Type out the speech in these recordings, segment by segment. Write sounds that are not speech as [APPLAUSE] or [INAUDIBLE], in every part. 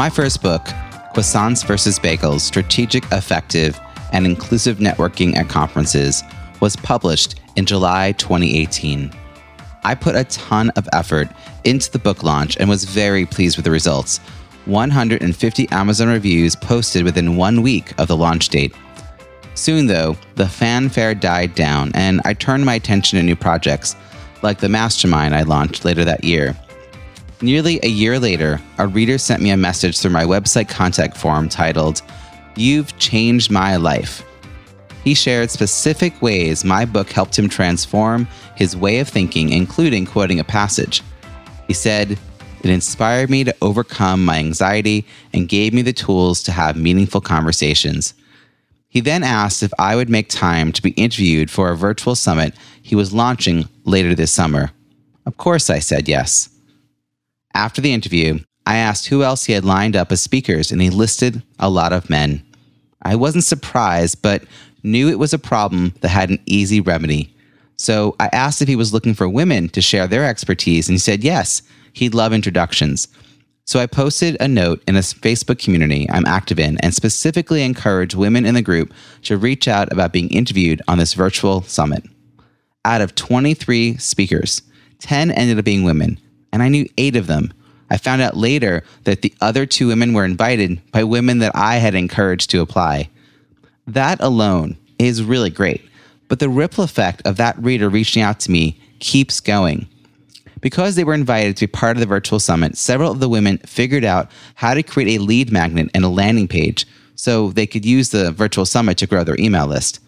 My first book, Croissants versus Bagels Strategic, Effective, and Inclusive Networking at Conferences, was published in July 2018. I put a ton of effort into the book launch and was very pleased with the results. 150 Amazon reviews posted within one week of the launch date. Soon, though, the fanfare died down and I turned my attention to new projects, like the mastermind I launched later that year. Nearly a year later, a reader sent me a message through my website contact form titled, You've Changed My Life. He shared specific ways my book helped him transform his way of thinking, including quoting a passage. He said, It inspired me to overcome my anxiety and gave me the tools to have meaningful conversations. He then asked if I would make time to be interviewed for a virtual summit he was launching later this summer. Of course, I said yes. After the interview, I asked who else he had lined up as speakers, and he listed a lot of men. I wasn't surprised, but knew it was a problem that had an easy remedy. So I asked if he was looking for women to share their expertise, and he said yes, he'd love introductions. So I posted a note in a Facebook community I'm active in and specifically encouraged women in the group to reach out about being interviewed on this virtual summit. Out of 23 speakers, 10 ended up being women, and I knew eight of them. I found out later that the other two women were invited by women that I had encouraged to apply. That alone is really great, but the ripple effect of that reader reaching out to me keeps going. Because they were invited to be part of the virtual summit, several of the women figured out how to create a lead magnet and a landing page so they could use the virtual summit to grow their email list.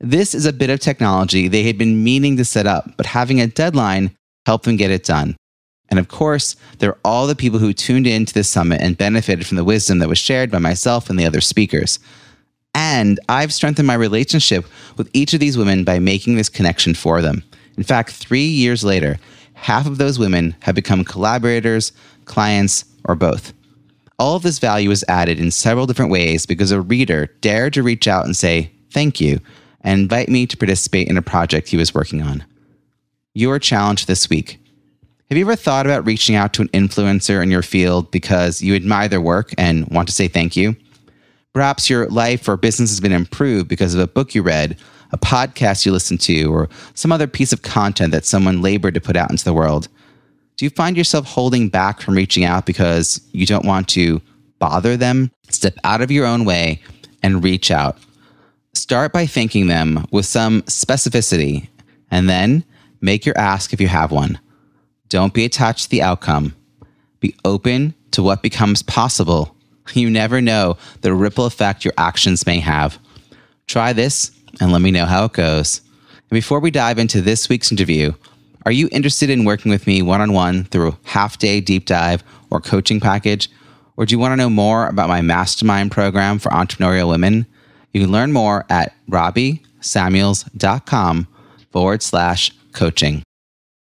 This is a bit of technology they had been meaning to set up, but having a deadline helped them get it done. And of course, there are all the people who tuned in to this summit and benefited from the wisdom that was shared by myself and the other speakers. And I've strengthened my relationship with each of these women by making this connection for them. In fact, three years later, half of those women have become collaborators, clients, or both. All of this value is added in several different ways because a reader dared to reach out and say, Thank you, and invite me to participate in a project he was working on. Your challenge this week have you ever thought about reaching out to an influencer in your field because you admire their work and want to say thank you? Perhaps your life or business has been improved because of a book you read, a podcast you listened to, or some other piece of content that someone labored to put out into the world. Do you find yourself holding back from reaching out because you don't want to bother them? Step out of your own way and reach out. Start by thanking them with some specificity, and then make your ask if you have one. Don't be attached to the outcome. Be open to what becomes possible. You never know the ripple effect your actions may have. Try this and let me know how it goes. And before we dive into this week's interview, are you interested in working with me one on one through a half day deep dive or coaching package? Or do you want to know more about my mastermind program for entrepreneurial women? You can learn more at robbiesamuels.com forward slash coaching.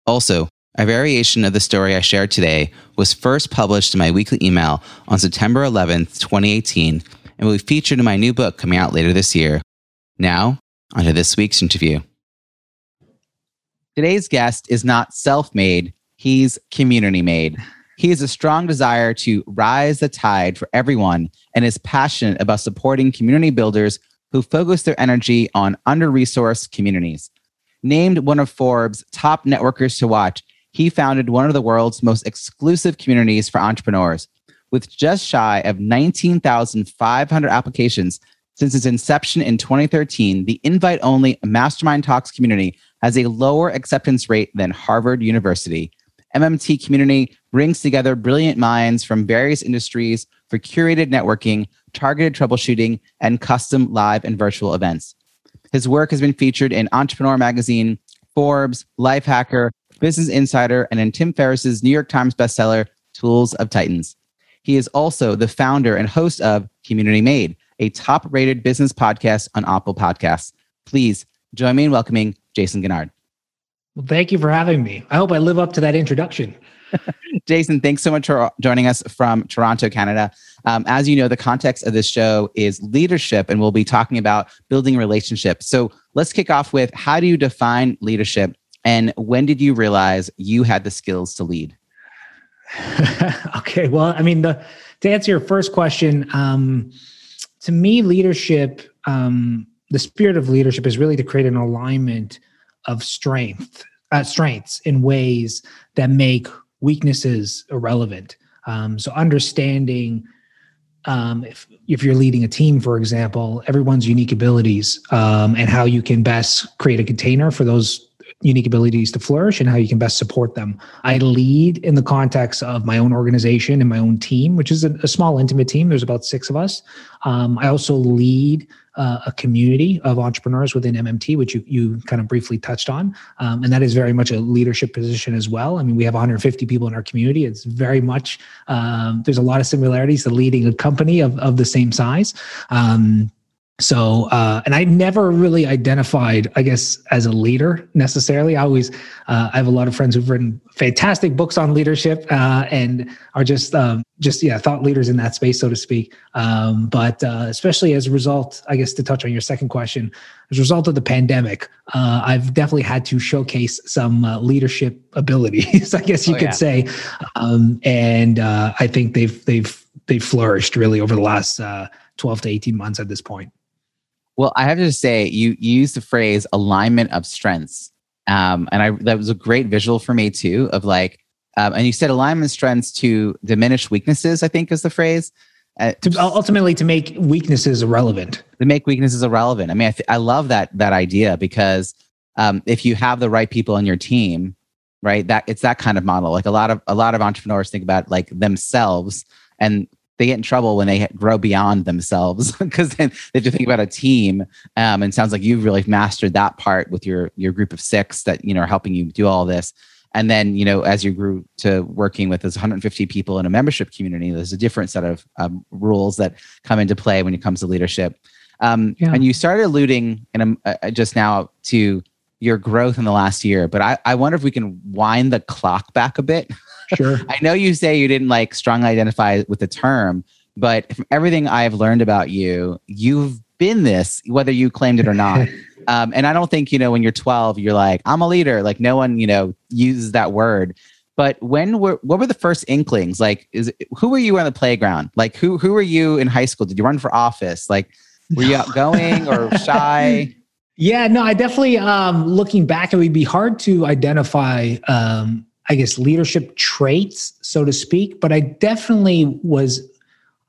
Also, a variation of the story I shared today was first published in my weekly email on September 11th, 2018, and will be featured in my new book coming out later this year. Now, onto this week's interview. Today's guest is not self made, he's community made. He has a strong desire to rise the tide for everyone and is passionate about supporting community builders who focus their energy on under resourced communities. Named one of Forbes' top networkers to watch, he founded one of the world's most exclusive communities for entrepreneurs. With just shy of 19,500 applications since its inception in 2013, the invite only Mastermind Talks community has a lower acceptance rate than Harvard University. MMT community brings together brilliant minds from various industries for curated networking, targeted troubleshooting, and custom live and virtual events. His work has been featured in Entrepreneur Magazine, Forbes, Lifehacker, Business Insider, and in Tim Ferriss's New York Times bestseller, Tools of Titans. He is also the founder and host of Community Made, a top rated business podcast on Apple Podcasts. Please join me in welcoming Jayson Gaignard. Well, thank you for having me. I hope I live up to that introduction. [LAUGHS] Jayson, thanks so much for joining us from Toronto, Canada. Um, as you know, the context of this show is leadership, and we'll be talking about building relationships. So let's kick off with how do you define leadership, and when did you realize you had the skills to lead? [LAUGHS] okay, well, I mean, the, to answer your first question, um, to me, leadership, um, the spirit of leadership is really to create an alignment of strength, uh, strengths in ways that make weaknesses irrelevant. Um, so understanding um, if if you're leading a team, for example, everyone's unique abilities um, and how you can best create a container for those unique abilities to flourish and how you can best support them. I lead in the context of my own organization and my own team, which is a, a small, intimate team. There's about six of us. Um, I also lead uh, a community of entrepreneurs within MMT, which you, you kind of briefly touched on. Um, and that is very much a leadership position as well. I mean, we have 150 people in our community. It's very much, um, there's a lot of similarities to leading a company of, of the same size. Um, so uh, and i never really identified i guess as a leader necessarily. I always uh, i have a lot of friends who've written fantastic books on leadership uh, and are just um, just yeah thought leaders in that space so to speak. Um, but uh, especially as a result i guess to touch on your second question as a result of the pandemic uh, i've definitely had to showcase some uh, leadership abilities [LAUGHS] i guess you oh, could yeah. say. Um, and i think they've they've they've flourished really over the last 12 to 18 months at this point well, I have to say, you, you used the phrase alignment of strengths. Um, and I that was a great visual for me too of like, um, and you said alignment of strengths to diminish weaknesses, I think is the phrase. Uh, to, ultimately, to make weaknesses irrelevant. To make weaknesses irrelevant. I mean, I, th- I love that that idea because um, if you have the right people on your team, right, that it's that kind of model. Like a lot of a lot of entrepreneurs think about like themselves, and they get in trouble when they grow beyond themselves [LAUGHS] because then they have to think about a team. Um, and sounds like you've really mastered that part with your your group of six that you know are helping you do all this. And then you know as you grew to working with those 150 people in a membership community, there's a different set of um, rules that come into play when it comes to leadership. Um, yeah. And you started alluding, and I'm uh, just now to your growth in the last year, but I, I wonder if we can wind the clock back a bit. [LAUGHS] Sure. [LAUGHS] I know you say you didn't like strongly identify with the term, but from everything I've learned about you, you've been this, whether you claimed it or not. [LAUGHS] um, and I don't think, you know, when you're 12, you're like, I'm a leader. Like no one, you know, uses that word. But when were what were the first inklings? Like, is who were you on the playground? Like, who who were you in high school? Did you run for office? Like, were you outgoing or [LAUGHS] shy? Yeah, no, I definitely um looking back, it would be hard to identify um I guess, leadership traits, so to speak. But I definitely was,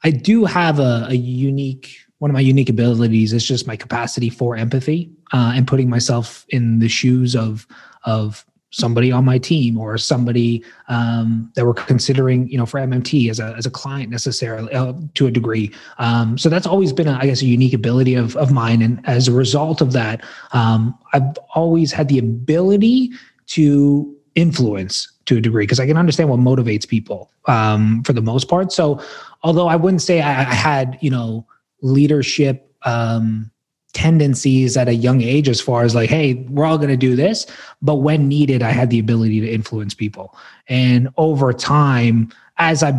I do have a, a unique, one of my unique abilities is just my capacity for empathy uh, and putting myself in the shoes of, of somebody on my team or somebody um, that we're considering, you know, for MMT as a as a client necessarily uh, to a degree. Um, so that's always been, a, I guess, a unique ability of of mine. And as a result of that, um, I've always had the ability to influence to a degree because I can understand what motivates people um, for the most part. So, although I wouldn't say I, I had, you know, leadership um, tendencies at a young age as far as like, hey, we're all going to do this, but when needed, I had the ability to influence people. And over time, as I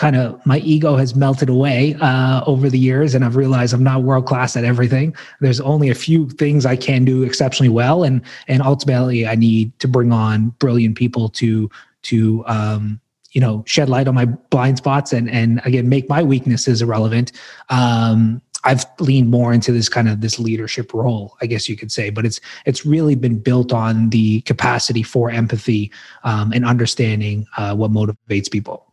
kind of my ego has melted away uh, over the years and i've realized i'm not world class at everything there's only a few things i can do exceptionally well and and ultimately i need to bring on brilliant people to to um, you know shed light on my blind spots and and again make my weaknesses irrelevant um, I've leaned more into this kind of this leadership role, I guess you could say, but it's it's really been built on the capacity for empathy um, and understanding uh, what motivates people.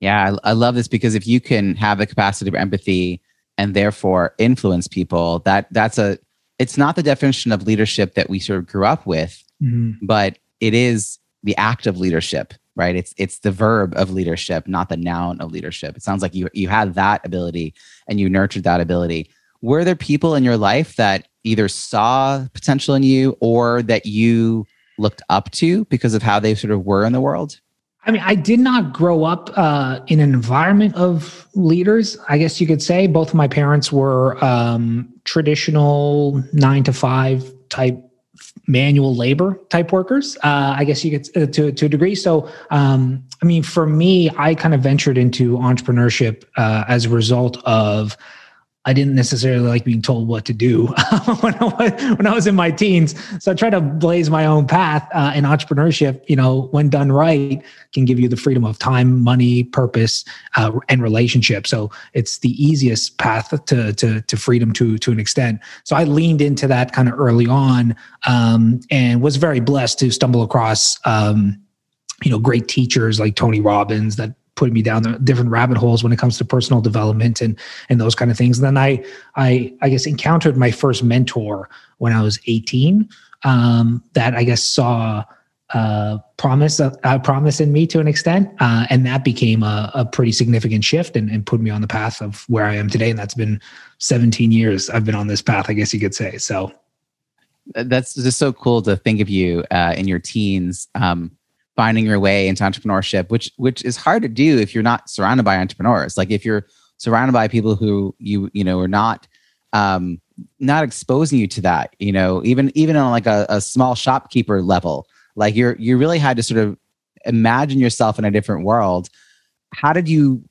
Yeah, I, I love this because if you can have the capacity for empathy and therefore influence people, that that's a it's not the definition of leadership that we sort of grew up with, mm-hmm. but it is the act of leadership, right? It's it's the verb of leadership, not the noun of leadership. It sounds like you you had that ability and you nurtured that ability. Were there people in your life that either saw potential in you or that you looked up to because of how they sort of were in the world? I mean, I did not grow up uh, in an environment of leaders. I guess you could say both of my parents were um, traditional nine to five type manual labor type workers. Uh, I guess you could uh, to to a degree. So, um, I mean, for me, I kind of ventured into entrepreneurship uh, as a result of I didn't necessarily like being told what to do [LAUGHS] when, I was, when I was in my teens. So I tried to blaze my own path. Uh, and entrepreneurship, you know, when done right, can give you the freedom of time, money, purpose, uh, and relationship. So it's the easiest path to to to freedom to to an extent. So I leaned into that kind of early on, um, and was very blessed to stumble across. Um, you know, great teachers like Tony Robbins that putting me down the different rabbit holes when it comes to personal development and and those kind of things. And then I I I guess encountered my first mentor when I was 18. Um, that I guess saw uh, promise uh, promise in me to an extent, uh, and that became a, a pretty significant shift and, and, put me on the path of where I am today. And that's been 17 years I've been on this path, I guess you could say. So that's just so cool to think of you uh, in your teens. Um, finding your way into entrepreneurship, which which is hard to do if you're not surrounded by entrepreneurs. Like if you're surrounded by people who you you know are not um, not exposing you to that, you know, even even on like a, a small shopkeeper level, like you're you really had to sort of imagine yourself in a different world. How did you?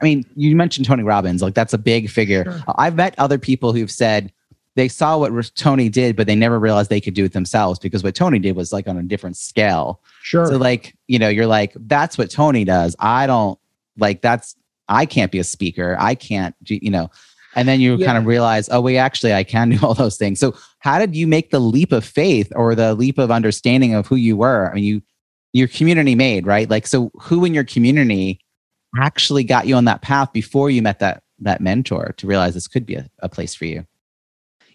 I mean, you mentioned Tony Robbins, like that's a big figure. Sure. I've met other people who've said they saw what Tony did, but they never realized they could do it themselves because what Tony did was like on a different scale. Sure. So like, you know, you're like, that's what Tony does. I don't like that's I can't be a speaker. I can't, you know. And then you yeah. kind of realize, oh, wait, actually, I can [LAUGHS] do all those things. So, how did you make the leap of faith or the leap of understanding of who you were? I mean, you, your community made, right? Like, so who in your community actually got you on that path before you met that that mentor to realize this could be a, a place for you?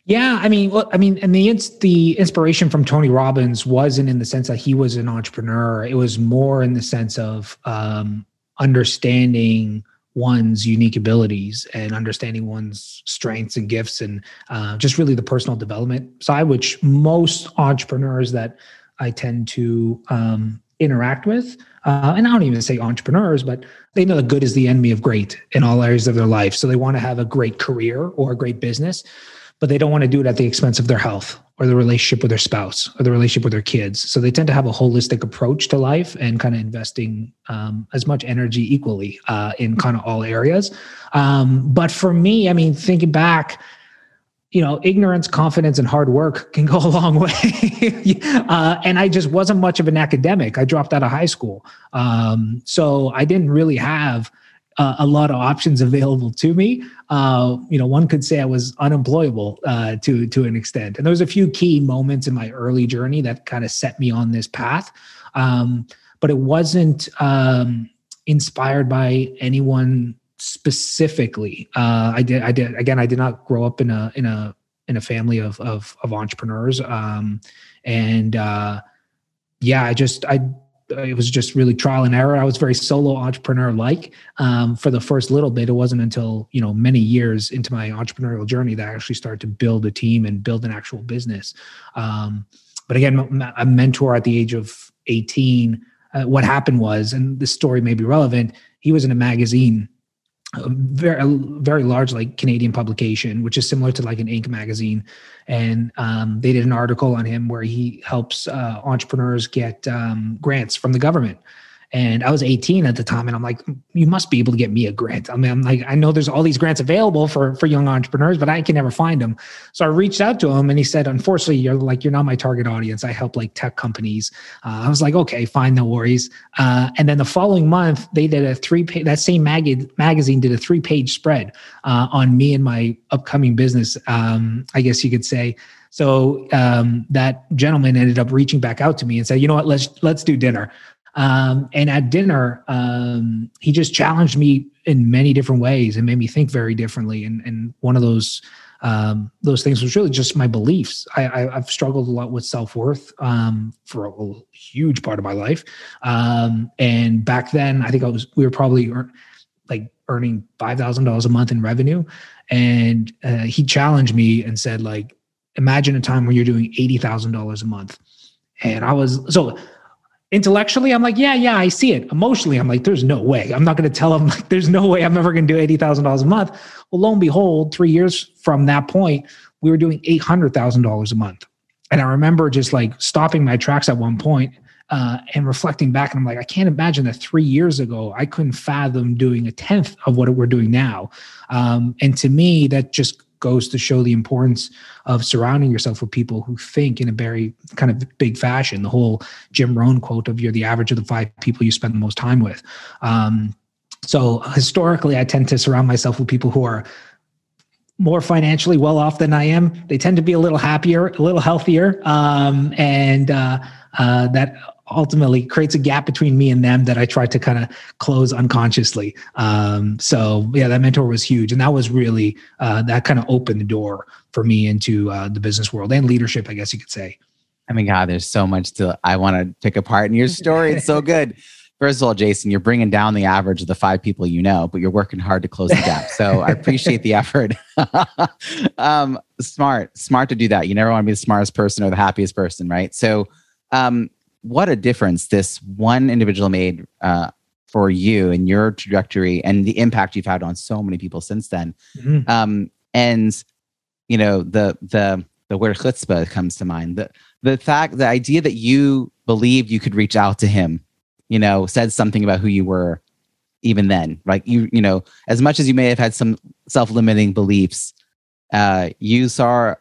Yeah, I mean, well, I mean, and the the inspiration from Tony Robbins wasn't in the sense that he was an entrepreneur. It was more in the sense of um, understanding one's unique abilities and understanding one's strengths and gifts, and uh, just really the personal development side, which most entrepreneurs that I tend to um, interact with, uh, and I don't even say entrepreneurs, but they know that good is the enemy of great in all areas of their life. So they want to have a great career or a great business but they don't want to do it at the expense of their health or the relationship with their spouse or the relationship with their kids. So they tend to have a holistic approach to life and kind of investing um, as much energy equally uh, in kind of all areas. Um, but for me, I mean, thinking back, you know, ignorance, confidence, and hard work [LAUGHS] can go a long way. [LAUGHS] uh, and I just wasn't much of an academic. I dropped out of high school. Um, so I didn't really have uh, a lot of options available to me. Uh, you know, one could say I was unemployable uh, to to an extent, and there was a few key moments in my early journey that kind of set me on this path. Um, but it wasn't um, inspired by anyone specifically. Uh, I did, I did again. I did not grow up in a in a in a family of of, of entrepreneurs, um, and uh, yeah, I just I it was just really trial and error. I was very solo entrepreneur like um, for the first little bit. It wasn't until you know many years into my entrepreneurial journey that I actually started to build a team and build an actual business. Um, but again, a mentor at the age of 18. Uh, what happened was, and this story may be relevant. He was in a magazine a very a very large like Canadian publication, which is similar to like an Inc. magazine, and um, they did an article on him where he helps uh, entrepreneurs get um, grants from the government. And I was 18 at the time, and I'm like, you must be able to get me a grant. I mean, I'm like, I know there's all these grants available for for young entrepreneurs, but I can never find them. So I reached out to him, and he said, unfortunately, you're like, you're not my target audience. I help like tech companies. Uh, I was like, okay, fine, no worries. Uh, and then the following month, they did a three page. That same mag- magazine did a three page spread uh, on me and my upcoming business. Um, I guess you could say. So um, that gentleman ended up reaching back out to me and said, "You know what? Let's let's do dinner." Um, and at dinner, um, he just challenged me in many different ways and made me think very differently. And, and one of those um, those things was really just my beliefs. I, I, have struggled a lot with self worth um, for a, a, huge part of my life. Um, and back then, I think I was we were probably like earning five thousand dollars a month in revenue. And uh, he challenged me and said, like, imagine a time when you're doing eighty thousand dollars a month. And I was so intellectually i'm like yeah yeah i see it. Emotionally i'm like there's no way. I'm not going to tell them [LAUGHS] like there's no way i'm ever going to do $80000 a month. Well lo and behold three years from that point we were doing $800000 a month. And i remember just like stopping my tracks at one point uh, and reflecting back and i'm like i can't imagine that three years ago i couldn't fathom doing a tenth of what we're doing now. Um, and to me that just goes to show the importance of surrounding yourself with people who think in a very kind of big fashion. The whole Jim Rohn quote of you're the average of the five people you spend the most time with. Um, so historically, I tend to surround myself with people who are more financially well off than I am. They tend to be a little happier, a little healthier, um, and uh, uh, that ultimately creates a gap between me and them that I try to kind of close unconsciously. Um, so yeah, that mentor was huge, and that was really uh, that kind of opened the door for me into uh, the business world and leadership, I guess you could say. I mean, God, there's so much to I want to pick apart in your story. It's so good. [LAUGHS] First of all, Jayson, you're bringing down the average of the five people you know, but you're working hard to close the gap. So I appreciate the effort. [LAUGHS] um, smart, smart to do that. You never want to be the smartest person or the happiest person, right? So um, what a difference this one individual made uh, for you and your trajectory and the impact you've had on so many people since then. Mm-hmm. Um, and you know the the the word chutzpah comes to mind. The the fact, the idea that you believed you could reach out to him, you know, said something about who you were even then. Like you, you know, as much as you may have had some self-limiting beliefs, uh, you saw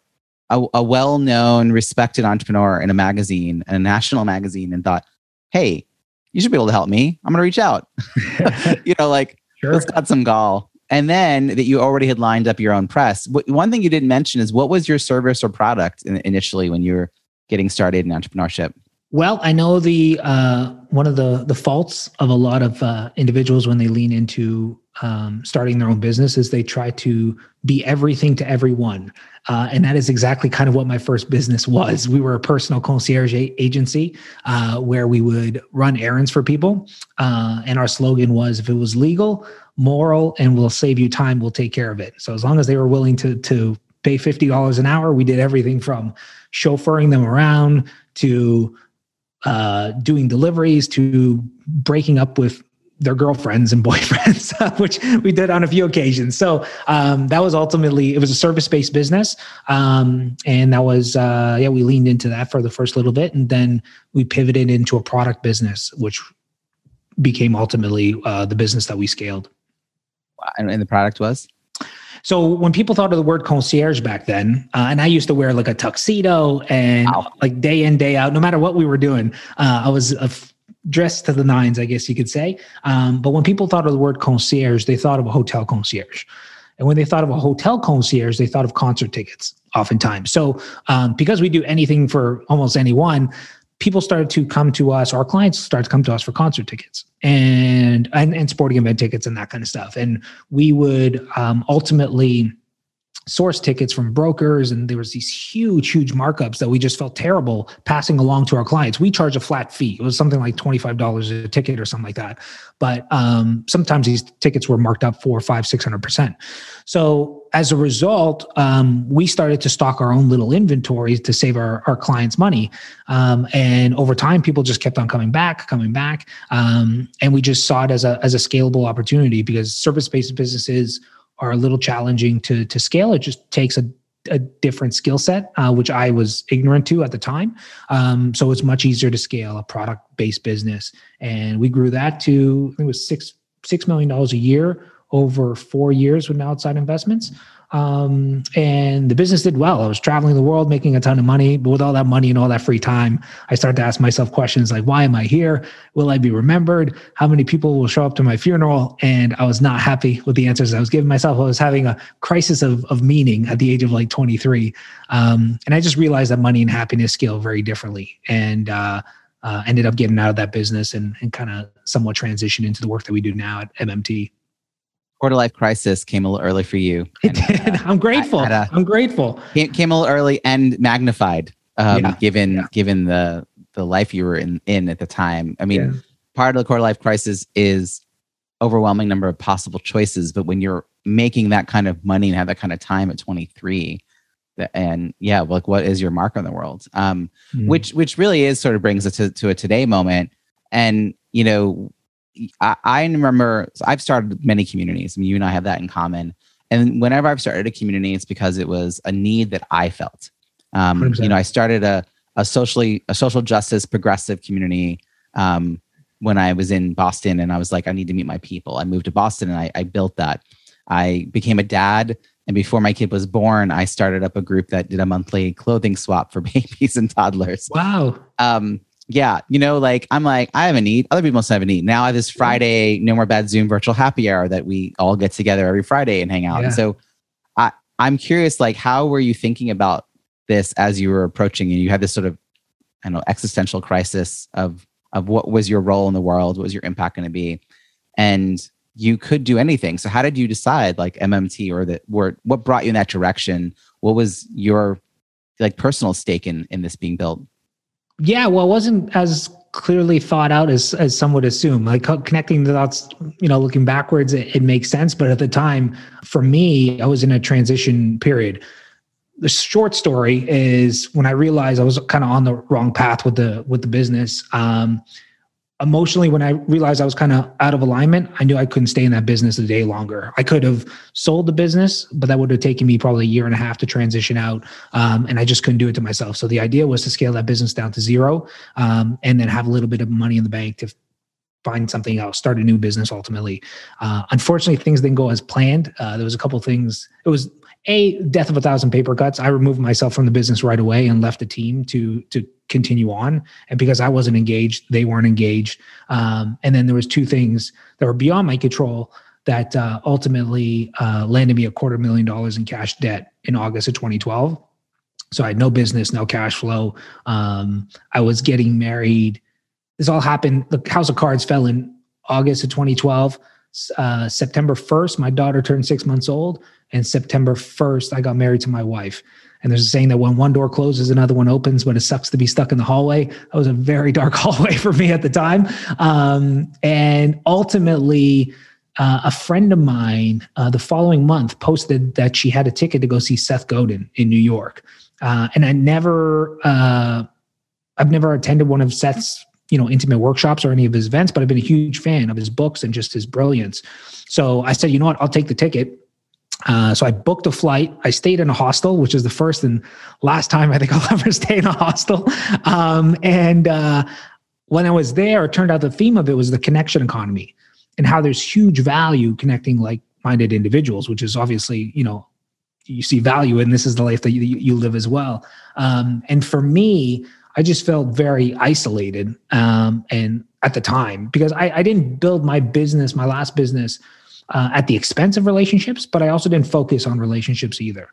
a, a well-known, respected entrepreneur in a magazine, a national magazine, and thought, "Hey, you should be able to help me. I'm going to reach out." [LAUGHS] [LAUGHS] you know, like sure. let's got some gall. And then that you already had lined up your own press. One thing you didn't mention is what was your service or product initially when you were getting started in entrepreneurship? Well, I know the uh, one of the the faults of a lot of uh, individuals when they lean into um, starting their own business is they try to be everything to everyone. Uh, and that is exactly kind of what my first business was. We were a personal concierge agency uh, where we would run errands for people. Uh, and our slogan was if it was legal, moral, and will save you time, we'll take care of it. So as long as they were willing to, to pay $50 an hour, we did everything from chauffeuring them around to uh, doing deliveries to breaking up with their girlfriends and [LAUGHS] boyfriends, [LAUGHS] which we did on a few occasions. So um, that was ultimately it was a service based business, um, and that was uh, yeah we leaned into that for the first little bit, and then we pivoted into a product business, which became ultimately uh, the business that we scaled. And, and the product was. So when people thought of the word concierge back then, uh, and I used to wear like a tuxedo and wow. like day in day out, no matter what we were doing, uh, I was a dressed to the nines, I guess you could say. Um, but when people thought of the word concierge, they thought of a hotel concierge. And when they thought of a hotel concierge, they thought of concert tickets oftentimes. So um, because we do anything for almost anyone, people started to come to us, our clients started to come to us for concert tickets and and, and sporting event tickets and that kind of stuff. And we would um, ultimately source tickets from brokers and there was these huge huge markups that we just felt terrible passing along to our clients. We charge a flat fee. It was something like $25 a ticket or something like that. But um, sometimes these tickets were marked up four five six hundred percent. So as a result um, we started to stock our own little inventories to save our, our clients money. Um, and over time people just kept on coming back coming back. Um, and we just saw it as a as a scalable opportunity because service-based businesses are a little challenging to to scale. It just takes a a different skill set, uh, which I was ignorant to at the time. Um, so it's much easier to scale a product based business, and we grew that to I think it was six six million dollars a year over four years with outside investments. Um, and the business did well. I was traveling the world, making a ton of money. But with all that money and all that free time, I started to ask myself questions like, why am I here? Will I be remembered? How many people will show up to my funeral? And I was not happy with the answers I was giving myself. I was having a crisis of, of meaning at the age of like 23. Um, and I just realized that money and happiness scale very differently. And, uh, uh, ended up getting out of that business and, and kind of somewhat transitioned into the work that we do now at MMT quarter life crisis came a little early for you. And, uh, [LAUGHS] I'm grateful. i am grateful. Came, came, a little early and magnified, um, yeah. given yeah. given the the life you were in in at the time. I mean, yeah. part of the quarter life crisis is overwhelming number of possible choices, but when you're making that kind of money and have that kind of time at 23, and yeah, like what is your mark on the world? Um, mm. which which really is sort of brings us to, to a today moment And, you know, I, I remember I've started many communities. I mean, you and I have that in common. And whenever I've started a community, it's because it was a need that I felt. Um, you know, I started a, a socially a social justice progressive community um, when I was in Boston, and I was like, I need to meet my people. I moved to Boston, and I, I built that. I became a dad, and before my kid was born, I started up a group that did a monthly clothing swap for [LAUGHS] babies and toddlers. Wow. Um, yeah, you know, like I'm like, I have a need. Other people must have a need. Now I have this Friday, no more bad Zoom virtual happy hour that we all get together every Friday and hang out. Yeah. And so I, I'm curious, like, how were you thinking about this as you were approaching and you had this sort of, I don't know, existential crisis of of what was your role in the world, what was your impact going to be? And you could do anything. So how did you decide like MMT or that were what brought you in that direction? What was your like personal stake in in this being built? Yeah, well, it wasn't as clearly thought out as as some would assume. Like connecting the dots, you know, looking backwards, it, it makes sense. But at the time, for me, I was in a transition period. The short story is when I realized I was kind of on the wrong path with the with the business. Um, emotionally when i realized i was kind of out of alignment i knew i couldn't stay in that business a day longer. I could have sold the business but that would have taken me probably a year and a half to transition out um, and i just couldn't do it to myself. So the idea was to scale that business down to zero um, and then have a little bit of money in the bank to find something else start a new business ultimately. Uh, unfortunately things didn't go as planned. Uh, there was a couple things. It was a death of a thousand paper cuts. I removed myself from the business right away and left the team to to continue on. And because i wasn't engaged they weren't engaged. Um, and then there was two things that were beyond my control that uh, ultimately uh, landed me a quarter million dollars in cash debt in august of 2012 so i had no business no cash flow. Um, i was getting married this all happened the house of cards fell in august of 2012 uh, september 1st my daughter turned six months old and September 1st, I got married to my wife. And there's a saying that when one door closes, another one opens, but it sucks to be stuck in the hallway. That was a very [LAUGHS] dark hallway for me at the time. Um, and ultimately, uh, a friend of mine uh, the following month posted that she had a ticket to go see Seth Godin in New York. Uh, and I never, uh, I've never attended one of Seth's, you know, intimate workshops or any of his events, but I've been a huge fan of his books and just his brilliance. So I said, you know what, I'll take the ticket uh, so I booked a flight. I stayed in a hostel, which is the first and last time I think I'll [LAUGHS] ever stay in a hostel. Um, and uh, when I was there, it turned out the theme of it was the connection economy and how there's huge value connecting like-minded individuals, which is obviously you know you see value in this is the life that you, you live as well. Um, and for me, I just felt very isolated um, and at the time because I, I didn't build my business, my last business uh, at the expense of relationships, but I also didn't focus on relationships either.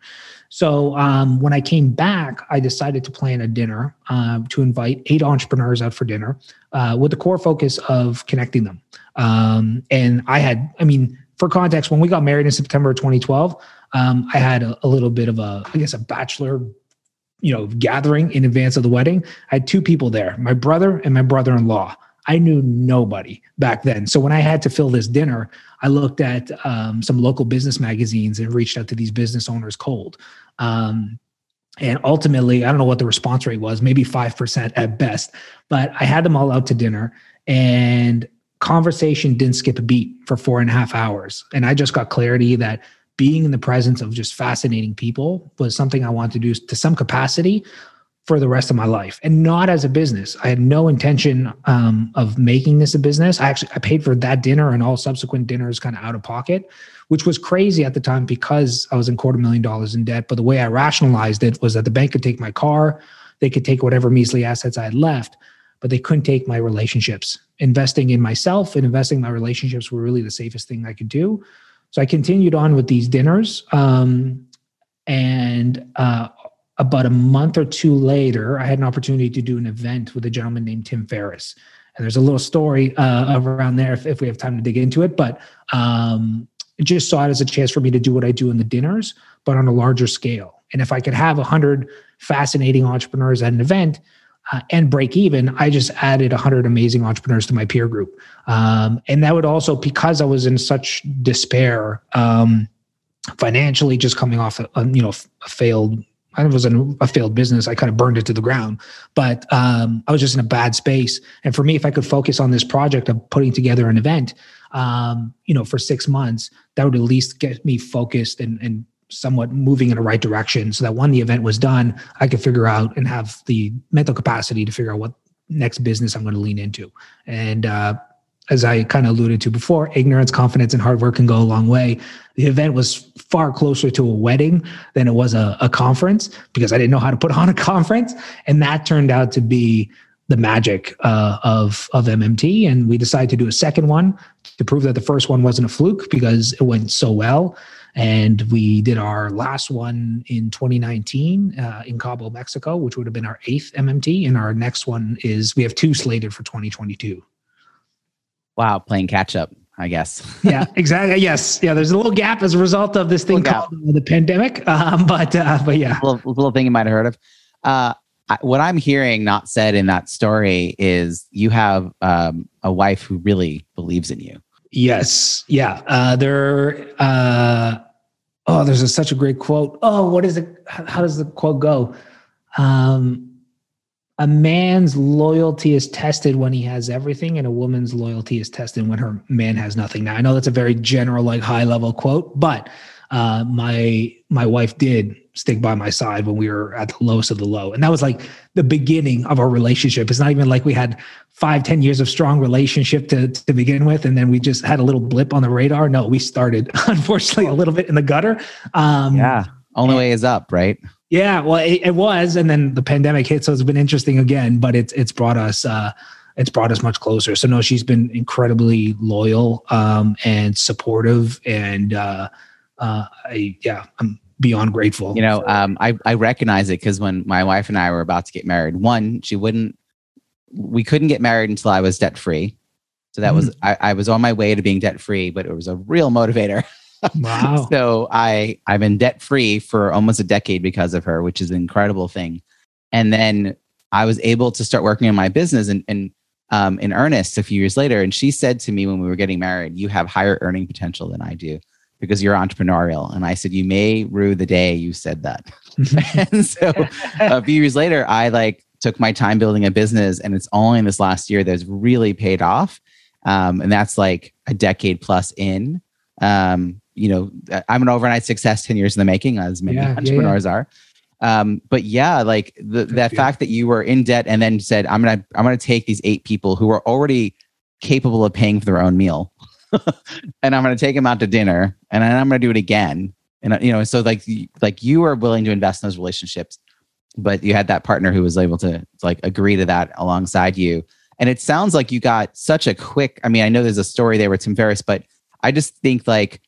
So um, when I came back, I decided to plan a dinner uh, to invite eight entrepreneurs out for dinner uh, with the core focus of connecting them. Um, and I had, I mean, for context, when we got married in September of 2012, um, I had a, a little bit of a, I guess, a bachelor you know gathering in advance of the wedding i had two people there my brother and my brother-in-law I knew nobody back then. So when I had to fill this dinner, I looked at um, some local business magazines and reached out to these business owners cold. Um, and ultimately, I don't know what the response rate was, maybe 5% at best, but I had them all out to dinner and conversation didn't skip a beat for four and a half hours. And I just got clarity that being in the presence of just fascinating people was something I wanted to do to some capacity for the rest of my life and not as a business. I had no intention um, of making this a business. I actually i paid for that dinner and all subsequent dinners kind of out of pocket which was crazy at the time because i was in quarter million dollars in debt. But the way i rationalized it was that the bank could take my car they could take whatever measly assets i had left but they couldn't take my relationships. Investing in myself and investing in my relationships were really the safest thing i could do so i continued on with these dinners um, and uh, about a month or two later, I had an opportunity to do an event with a gentleman named Tim Ferriss. And there's a little story uh, around there if, if, we have time to dig into it. But um, just saw it as a chance for me to do what I do in the dinners, but on a larger scale. And if I could have 100 fascinating entrepreneurs at an event uh, and break even, I just added 100 amazing entrepreneurs to my peer group. Um, and that would also, because I was in such despair, um, financially just coming off a, a you know a failed I was in a failed business. I kind of burned it to the ground, but um, I was just in a bad space. And for me, if I could focus on this project of putting together an event, um, you know, for six months, that would at least get me focused and, and somewhat moving in the right direction so that when the event was done, I could figure out and have the mental capacity to figure out what next business I'm going to lean into. And uh, as I kind of alluded to before, ignorance, confidence, and hard work can go a long way. The event was far closer to a wedding than it was a, a conference because I didn't know how to put on a [LAUGHS] conference. And that turned out to be the magic uh, of of MMT, and we decided to do a second one to prove that the first one wasn't a fluke because it went so well. And we did our last one in 2019 uh, in Cabo, Mexico, which would have been our eighth MMT. And our next one is we have two slated for 2022. Wow, playing catch up, I guess. [LAUGHS] yeah, exactly. Yes, yeah. There's a little gap as a result of this thing called the pandemic, [LAUGHS] um, but uh, but yeah, a little, little thing you might have heard of. Uh, I, what I'm hearing not said in that story is you have um, a wife who really believes in you. Yes. Yeah. Uh, there. Uh, oh, there's a, such a great quote. Oh, what is it? How does the quote go? Um, a man's loyalty is tested when he has everything, and a woman's loyalty is tested when her man has nothing. Now, I know that's a very general, like high level quote, but uh, my my wife did stick by my side when we were at the lowest of the low. And that was like the beginning of our relationship. It's not even like we had five, ten years of strong relationship to, to begin with. And then we just had a little blip on the radar. No, we started, [LAUGHS] unfortunately, a little bit in the gutter. Um, yeah. Only way is up, right? Yeah. Well, it, it, was. And then the pandemic hit. So it's been interesting again, but it's, it's brought us, uh, it's brought us much closer. So no, she's been incredibly loyal um, and supportive, and uh, uh, I, yeah, I'm beyond grateful. You know, um, I, I recognize it because when my wife and I were about to get married, one, she wouldn't, we couldn't get married until I was debt free. So that mm was, I, I was on my way to being debt free, but it was a real motivator. [LAUGHS] Wow. so I, I've been debt free for almost a decade because of her, which is an incredible thing. And then I was able to start working on my business and, and um, in earnest a few years later. And she said to me when we were getting married, you have higher earning potential than I do because you're entrepreneurial. And I said, you may rue the day you said that. [LAUGHS] and so a few years later, I like took my time building a business and it's only in this last year that's really paid off. Um, and that's like a decade plus in. Um, you know, I'm an overnight success 10 years in the making, as many yeah, entrepreneurs yeah, yeah. are. Um, but yeah, like the, that fact that you were in debt and then said, I'm gonna I'm gonna take these eight people who are already capable of paying for their own meal [LAUGHS] and I'm going to take him out to dinner, and then I'm going to do it again. And you know, so like like you are willing to invest in those relationships, but you had that partner who was able to like agree to that alongside you. And it sounds like you got such a quick. I mean, I know there's a story there with Tim Ferriss, but I just think like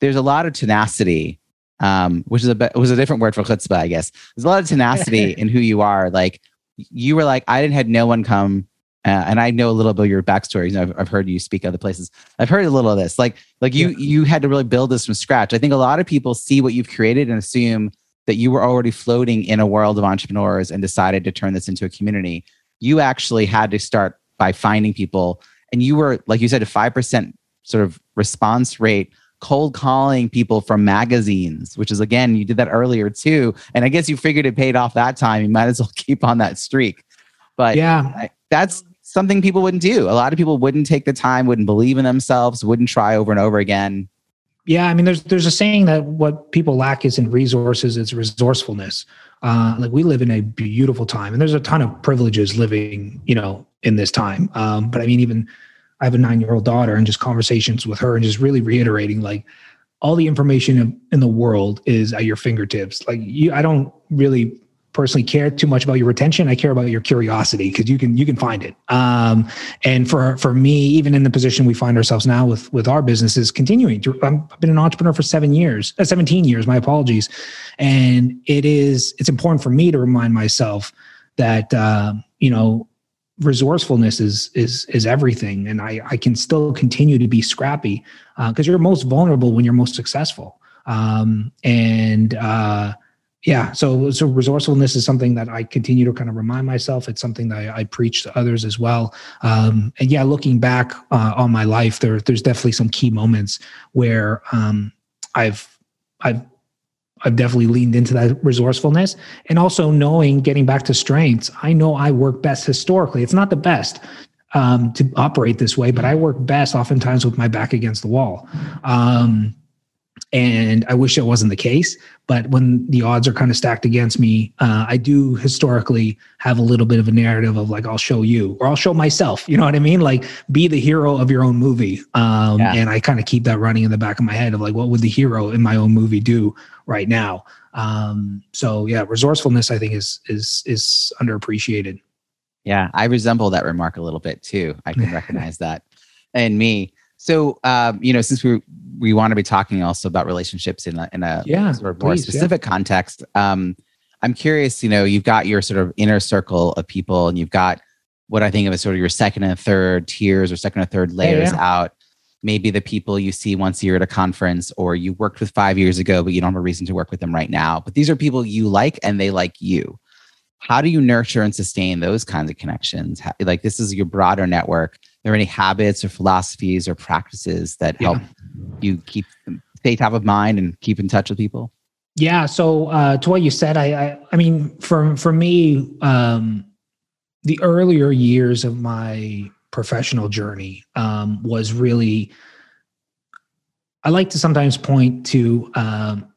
there's a lot of tenacity, um, which is a was a different word for chutzpah, I guess. There's a lot of tenacity [LAUGHS] in who you are. Like you were like, I didn't had no one come uh, and I know a little bit of your backstory. You know, I've, I've, heard you speak other places. I've heard a little of this. Like, like you, yeah. you had to really build this from scratch. I think a lot of people see what you've created and assume that you were already floating in a world of entrepreneurs and decided to turn this into a community. You actually had to start by finding people, and you were, like you said, a five percent sort of response rate cold calling people from magazines, which is again, you did that earlier too. And I guess you figured it paid off that time. You might as well [LAUGHS] keep on that streak. But yeah, that's something people wouldn't do. A lot of people wouldn't take the time, wouldn't believe in themselves, wouldn't try over and over again. Yeah, I mean, there's there's a saying that what people lack is in resources, it's resourcefulness. Uh, like we live in a beautiful time, and there's a ton of privileges living, you know, in this time. Um, but I mean, even I have a nine year old daughter, and just conversations with her, and just really reiterating like all the information in the world is at your fingertips. Like you, I don't really personally care too much about your retention. I care about your curiosity because you can you can find it. Um, and for for me, even in the position we find ourselves now with with our businesses, continuing to, i have been an entrepreneur for seven years, uh, seventeen years. My apologies. And it is it's important for me to remind myself that uh, you know resourcefulness is is is everything and i i can still continue to be scrappy because uh, you're most vulnerable when you're most successful um, and uh, yeah so so resourcefulness is something that i continue to kind of remind myself it's something that i, I preach to others as well um, and yeah looking back uh, on my life there there's definitely some key moments where um, i've i've I've definitely leaned into that resourcefulness and also knowing getting back to strengths. I know I work best historically. It's not the best um, to operate this way, but I work best oftentimes with my back against the wall. Um, and I wish it wasn't the case. But when the odds are kind of stacked against me, uh, I do historically have a little bit of a narrative of like, I'll show you or I'll show myself. You know what I mean? Like, be the hero of your own movie. Um, yeah. And I kind of keep that running in the back of my head of like, what would the hero in my own movie do right now? Um, so yeah, resourcefulness I think is is is underappreciated. Yeah, I resemble that remark a little bit too. I can [LAUGHS] recognize that in me. So, um, you know, since we we want to be talking also about relationships in a, in a yeah, sort of more please, specific yeah. context, um, I'm curious. You know, you've got your sort of inner circle of people, and you've got what I think of as sort of your second and third tiers or second or third layers yeah, out. Maybe the people you see once a year at a conference, or you worked with five years ago, but you don't have a reason to work with them right now. But these are people you like, and they like you. How do you nurture and sustain those kinds of connections? How, like this is your broader network there any habits or philosophies or practices that help you keep stay top of mind and keep in touch with people? Yeah. So uh, to what you said, I, I, I mean, for for me, um, the earlier years of my professional journey um, was really. I like to sometimes point to. Um,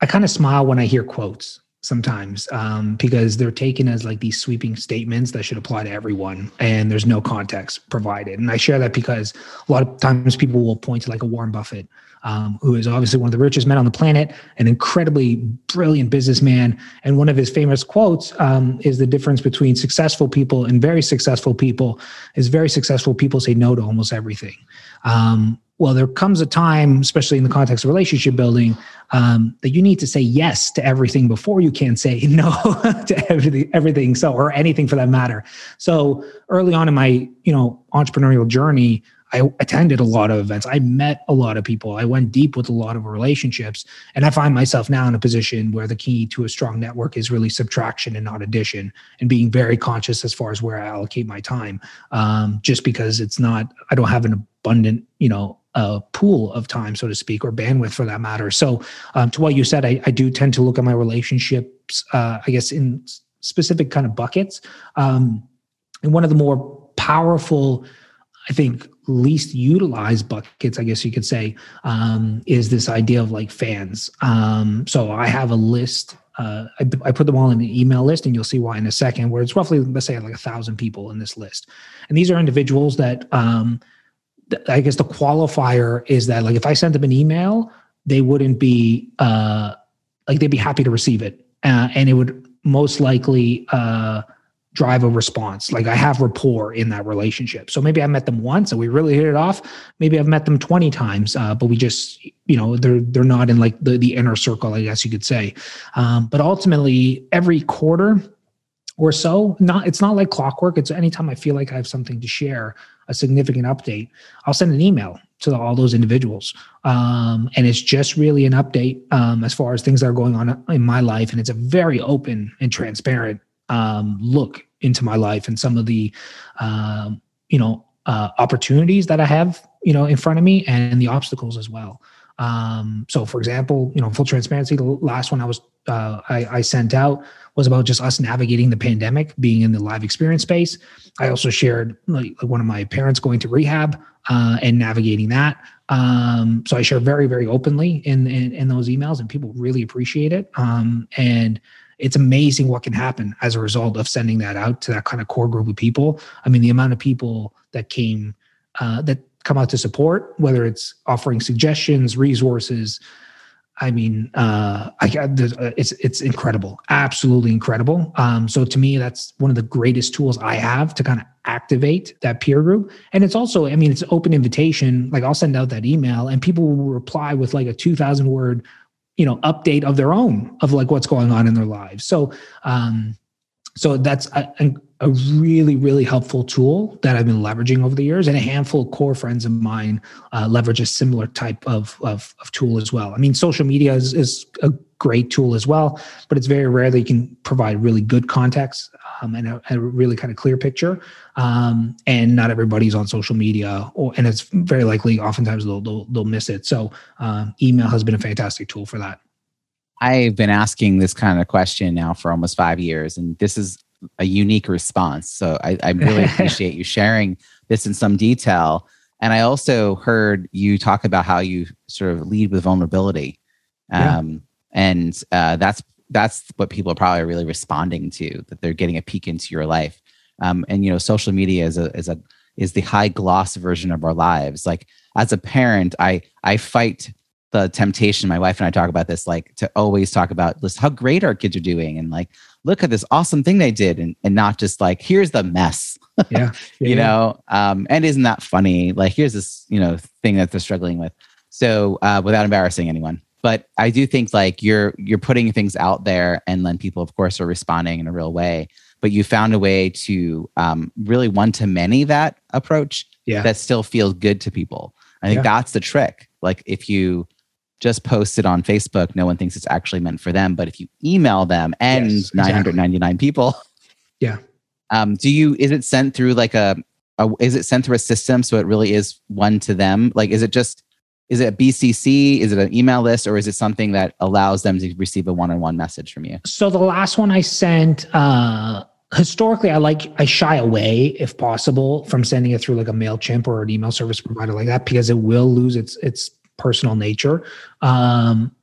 I kind of smile when I hear quotes sometimes um, because they're taken as like these sweeping statements that should apply to everyone and there's no context provided. And i share that because a lot of times people will point to like a warren buffett um, who is obviously one of the richest men on the planet an incredibly brilliant businessman and one of his famous quotes um, is the difference between successful people and very successful people is very successful people say no to almost everything. Um, well, there comes a time, especially in the context of relationship building, um, that you need to say yes to everything before you can say [LAUGHS] no to everything, everything. So, or anything for that matter. So, early on in my, you know, entrepreneurial journey, I attended a lot of events. I met a lot of people. I went deep with a lot of relationships. And I find myself now in a position where the key to a strong network is really subtraction and not addition, and being very conscious as far as where I allocate my time. Um, just because it's not, I don't have an abundant, you know, uh, pool of time, so to speak, or bandwidth for that matter. So, um, to what you said, I, I, do tend to look at my relationships, uh, I guess, in specific kind of buckets. Um, and one of the more powerful, I think, least utilized buckets, I guess you could say, um, is this idea of like fans. Um, so I have a list. Uh, I, I, put them all in an email list, and you'll see why in a second. Where it's roughly, let's say, like a thousand people in this list, and these are individuals that um, I guess the qualifier is that like if I sent them an email, they wouldn't be uh, like they'd be happy to receive it, uh, and it would most likely uh, drive a response. Like I have rapport in that relationship. So maybe I met them once and we really hit it off. Maybe I've met them twenty times, uh, but we just you know they're they're not in like the the inner circle, I guess you could say. Um, but ultimately, every quarter or so, not it's not like clockwork. It's anytime I feel like I have something to share a significant update, I'll send an email to all those individuals. Um, and it's just really an update um, as far as things that are going on in my life. And it's a very open and transparent um, look into my life and some of the, um, you know, uh, opportunities that I have, you know, in front of me and the obstacles as well. Um, so, for example, you know, full transparency, the last one I was uh, I, I sent out was about just us navigating the pandemic, being in the live experience space. I also shared like, one of my parents going to rehab uh, and navigating that. Um, so I share very, very openly in, in, in those emails, and people really appreciate it. Um, and it's amazing what can happen as a result of sending that out to that kind of core group of people. I mean, the amount of people that came uh, that come out to support, whether it's offering suggestions, resources, I mean, uh, I uh, it's it's incredible, absolutely incredible. Um, so to me, that's one of the greatest tools I have to kind of activate that peer group. And it's also, I mean, it's open invitation. Like I'll send out that email, and people will reply with like a two thousand word, you know, update of their own of like what's going on in their lives. So, um, so that's a, a really, really helpful tool that I've been leveraging over the years. And a handful of core friends of mine uh, leverage a similar type of, of, of, tool as well. I mean, social media is, is a great tool as well, but it's very rare that you can provide really good context um, and a, a, really kind of clear picture. Um, and not everybody's on social media, or, and it's very likely oftentimes they'll, they'll, they'll miss it. So um, email has been a fantastic tool for that. I've been asking this kind of question now for almost five years, and this is a unique response. So I, I really [LAUGHS] appreciate you sharing this in some detail. And I also heard you talk about how you sort of lead with vulnerability. Um, yeah. And uh, that's that's what people are probably really responding to that they're getting a peek into your life. Um, and you know, social media is a is a is the high gloss version of our lives. Like as a parent, I I fight the temptation. My wife and I talk about this, like to always talk about this, how great our kids are doing, and like look at this awesome thing they did, and and not just like here's the mess. Yeah, yeah [LAUGHS] you know. Um, and isn't that funny? Like here's this you know thing that they're struggling with. So uh, without embarrassing anyone, but I do think like you're you're putting things out there, and then people, of course, are responding in a real way. But you found a way to um, really one to many that approach yeah. that still feels good to people. I think yeah. that's the trick. Like if you just post it on Facebook, no one thinks it's actually meant for them. But if you email them and yes, exactly. 999 people, yeah. Um, do you is it sent through like a, a is it sent through a system so it really is one to them? Like is it just is it a BCC? Is it an email list, or is it something that allows them to receive a one-on-one message from you? So the last one I sent, uh, historically, I like I shy away if possible from sending it through like a Mailchimp or an email service provider like that because it will lose its its personal nature. Um,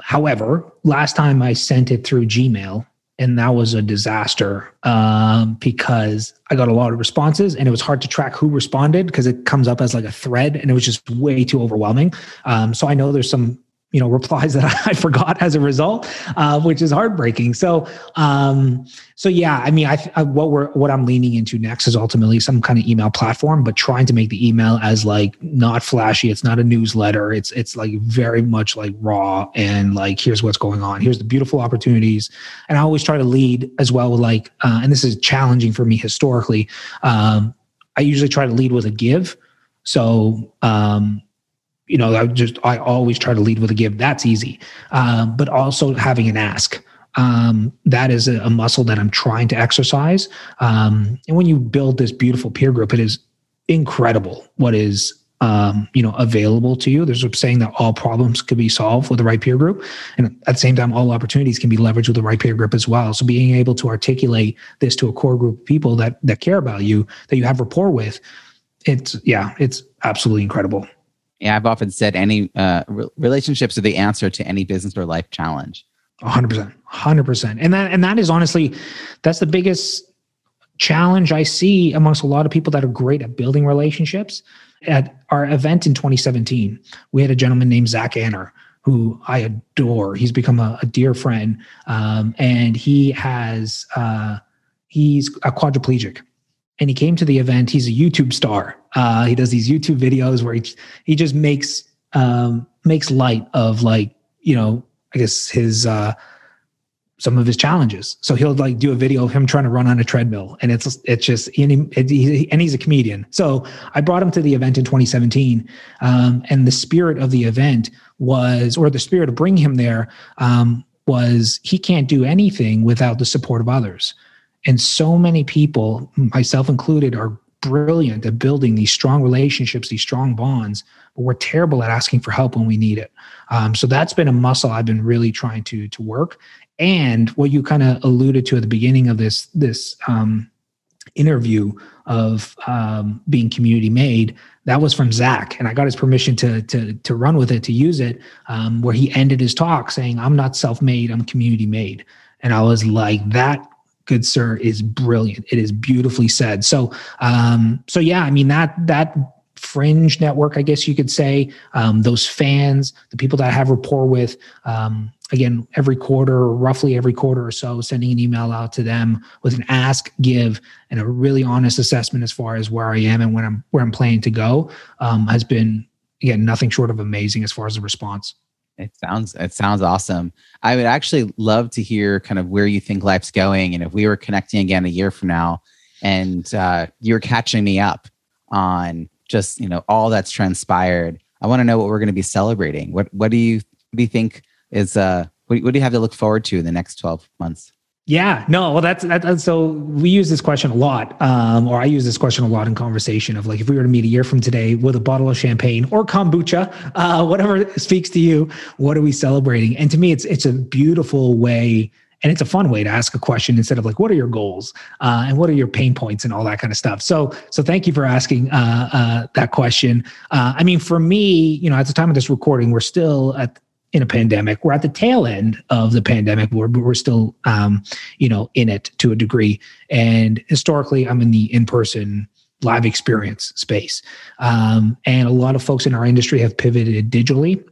however, last time I sent it through Gmail, and that was a disaster um, because I got a lot of responses and it was hard to track who responded because it comes up as like a thread and it was just way too overwhelming. Um, so I know there's some you know replies that [LAUGHS] I forgot as a result, uh, which is heartbreaking. So um, so yeah, I mean, I, I, what we're what I'm leaning into next is ultimately some kind of email platform, but trying to make the email as like not flashy. It's not a newsletter. It's it's like very much like raw and like here's what's going on. Here's the beautiful opportunities, and I always try to lead as well with like, uh, and this is challenging for me historically. Um, I usually try to lead with a give. So um, you know, I just I always try to lead with a give. That's easy, um, but also having an ask. Um, that is a, muscle that I'm trying to exercise. Um, and when you build this beautiful peer group, it is incredible what is um, you know available to you. There's a saying that all problems could be solved with the right peer group, and at the same time, all opportunities can be leveraged with the right peer group as well. So being able to articulate this to a core group of people that that care about you, that you have rapport with, it's yeah, it's absolutely incredible. Yeah, I've often said any uh, re- relationships are the answer to any business or life challenge. 100%. 100%. And that and that is honestly that's the biggest challenge I see amongst a lot of people that are great at building relationships. At our event in 2017, we had a gentleman named Zach Anner who I adore. He's become a, a dear friend, um, and he has uh, he's a quadriplegic and he came to the event. He's a YouTube star. Uh, he does these YouTube videos where he he just makes um, makes light of like you know I guess his uh, some of his challenges. So he'll like do a video of him trying to run on a treadmill, and it's it's just and, he, and he's a comedian. So I brought him to the event in 2017, um, and the spirit of the event was, or the spirit of bringing him there um, was, he can't do anything without the support of others. And so many people, myself included, are brilliant at building these strong relationships, these strong bonds, but we're terrible at asking for help when we need it. Um, so that's been a muscle I've been really trying to to work. And what you kind of alluded to at the beginning of this this um, interview of um, being community made, that was from Zach, and I got his permission to to to run with it, to use it, um, where he ended his talk saying, "I'm not self made, I'm community made." And I was like, that good sir is brilliant. It is beautifully said. So um so yeah i mean that that fringe network i guess you could say um, those fans the people that i have rapport with um, again every quarter roughly every quarter or so sending an email out to them with an ask give and a really honest assessment as far as where i am and when i'm where i'm planning to go um, has been again nothing short of amazing as far as the response it sounds it sounds awesome. I would actually love to hear kind of where you think life's going, and if we were connecting again a year from now, and uh, you're catching me up on just you know all that's transpired. I want to know what we're going to be celebrating. What what do you what do you think is uh what, what do you have to look forward to in the next twelve months? Yeah, no, well, that's, that, so we use this question a lot, um, or I use this question a lot in conversation of like, if we were to meet a year from today with a bottle of champagne or kombucha, uh, whatever speaks to you, what are we celebrating? And to me, it's it's a beautiful way and it's a fun way to ask a question instead of like what are your goals uh, and what are your pain points and all that kind of stuff. So so thank you for asking uh, uh, that question. Uh, i mean for me you know at the time of this recording we're still at in a pandemic we're at the tail end of the pandemic we're, we're still um, you know in it to a degree and historically i'm in the in-person live experience space um, and a lot of folks in our industry have pivoted digitally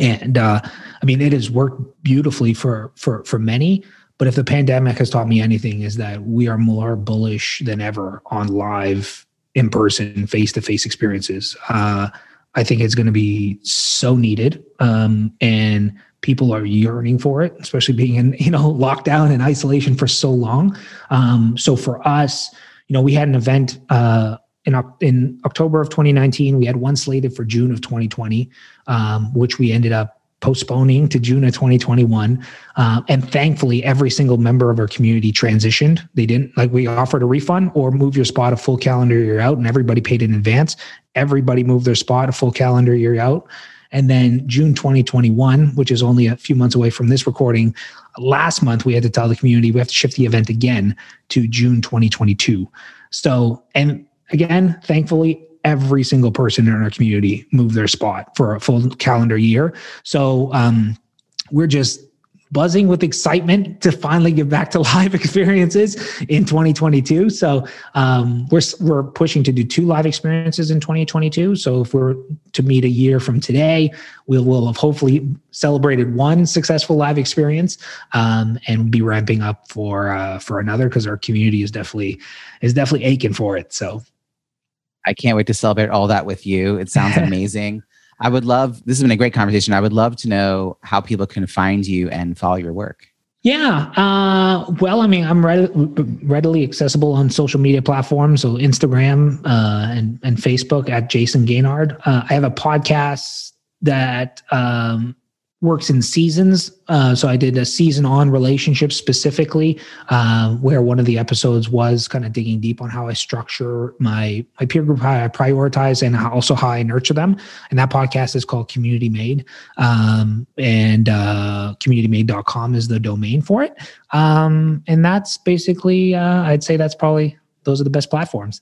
and uh, I mean, it has worked beautifully for for for many. But if the pandemic has taught me anything, is that we are more bullish than ever on live, in person, face to face experiences. Uh, I think it's going to be so needed, um, and people are yearning for it, especially being in you know [LAUGHS] lockdown and isolation for so long. Um, so for us, you know, we had an event uh, in, in October of 2019, we had one slated for June of 2020, um, which we ended up postponing to June of 2021. Uh, and thankfully, every single member of our community transitioned. They didn't like we offered a refund or move your spot a full calendar year out, and everybody paid in advance. Everybody moved their spot a full calendar year out. And then June 2021, which is only a few months away from this recording, last month we had to tell the community we have to shift the event again to June 2022. So, and again, thankfully, every single person in our community moved their spot for a full calendar year. So um, we're just buzzing with excitement to finally get back to [LAUGHS] live experiences in 2022. So um, we're we're pushing to do two live experiences in 2022. So if we're to meet a year from today, we will have hopefully celebrated one successful live experience um, and be ramping up for uh, for another because our community is definitely is definitely aching for it. So I can't wait to celebrate all that with you. It sounds amazing. [LAUGHS] I would love, this has been a great conversation. I would love to know how people can find you and follow your work. Yeah. Uh, well, I mean, I'm readily accessible on social media platforms, so Instagram uh, and, and Facebook at Jayson Gaignard. Uh, I have a podcast that um, works in seasons. Uh, so I did a season on relationships specifically, uh, where one of the episodes was kind of digging deep on how I structure my my peer group, how I prioritize, and also how I nurture them. And that podcast is called Community Made, um, and uh, communitymade.com is the domain for it. Um, and that's basically, uh, I'd say that's probably those are the best platforms.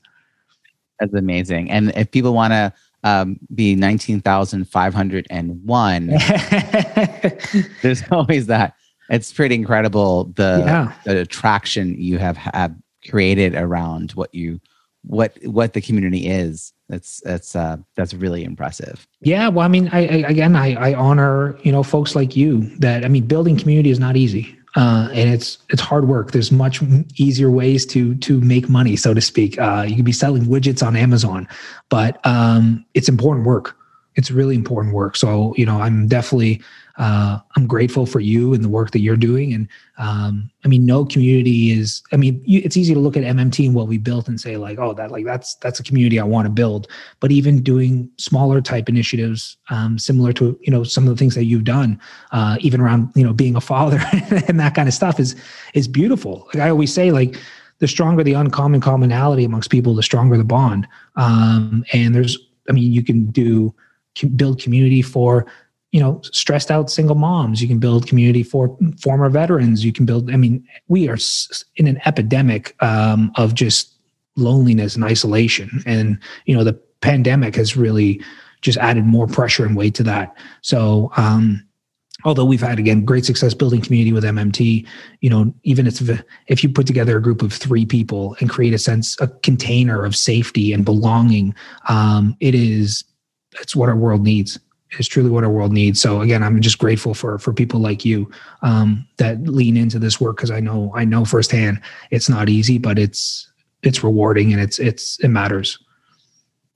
That's amazing. And if people want to um, be 19,501. [LAUGHS] There's always that. It's pretty incredible the, yeah. the attraction you have, have created around what you what what the community is. That's that's uh, that's really impressive. Yeah, well, I mean, I, I again, I, I honor you know folks like you that I mean, building community is not easy uh, and it's it's hard work. There's much easier ways to to make money, so to speak. Uh, you can be selling widgets on Amazon, but um, it's important work. It's really important work. So you know, I'm definitely uh, I'm grateful for you and the work that you're doing. And um, I mean, no community is. I mean, you, it's easy to look at MMT and what we built and say like, oh, that like that's that's a community I want to build. But even doing smaller type initiatives, um, similar to you know some of the things that you've done, uh, even around you know being a father [LAUGHS] and that kind of stuff is is beautiful. Like I always say, like the stronger the uncommon commonality amongst people, the stronger the bond. Um, and there's, I mean, you can do build community for you know stressed out single moms. You can build community for former veterans. You can build i mean we are in an epidemic um, of just loneliness and isolation. And you know the pandemic has really just added more pressure and weight to that. So um, although we've had again great success building community with mmt you know even if if you put together a group of three people and create a sense a container of safety and belonging um, it is that's what our world needs is truly what our world needs. So again, I'm just grateful for for people like you um, that lean into this work because I know I know firsthand it's not easy, but it's it's rewarding and it's it's it matters.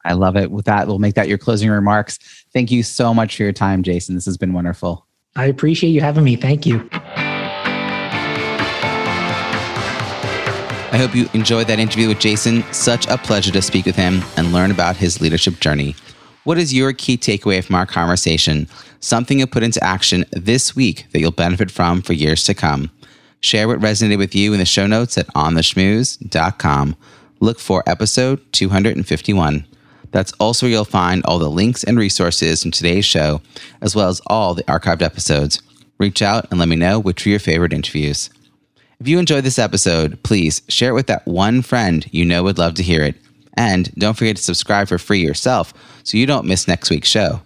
I love it. With that, we'll make that your closing remarks. Thank you so much for your time, Jayson. This has been wonderful. I appreciate you having me. Thank you. I hope you enjoyed that interview with Jayson. Such a pleasure to speak with him and learn about his leadership journey. What is your key takeaway from our conversation? Something you'll put into action this week that you'll benefit from for years to come? Share what resonated with you in the show notes at ontheschmooze.com. Look for episode 251. That's also where you'll find all the links and resources from today's show, as well as all the archived episodes. Reach out and let me know which were your favorite interviews. If you enjoyed this episode, please share it with that one friend you know would love to hear it. And don't forget to subscribe for free yourself so you don't miss next week's show.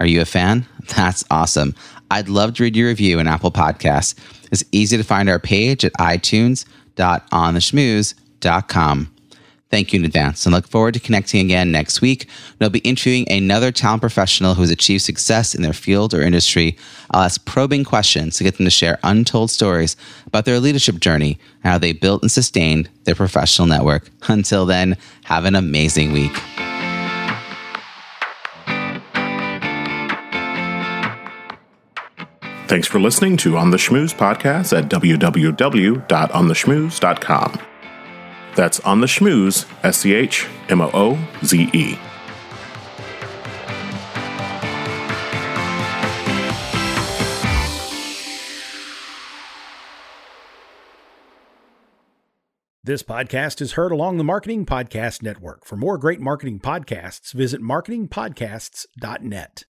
Are you a fan? [LAUGHS] That's awesome. I'd love to read your review in Apple Podcasts. It's easy to find our page at itunes.ontheschmooze.com. Thank you in advance and look forward to connecting again next week. I'll be interviewing another talent professional who has achieved success in their field or industry. I'll ask probing questions to get them to share untold stories about their leadership journey and how they built and sustained their professional network. Until then, have an amazing week. Thanks for listening to On the Schmooze podcast at www.ontheschmooze.com. That's On the Schmooze, S C H M O O Z E. This podcast is heard along the Marketing Podcast Network. For more great marketing podcasts, visit marketingpodcasts.net.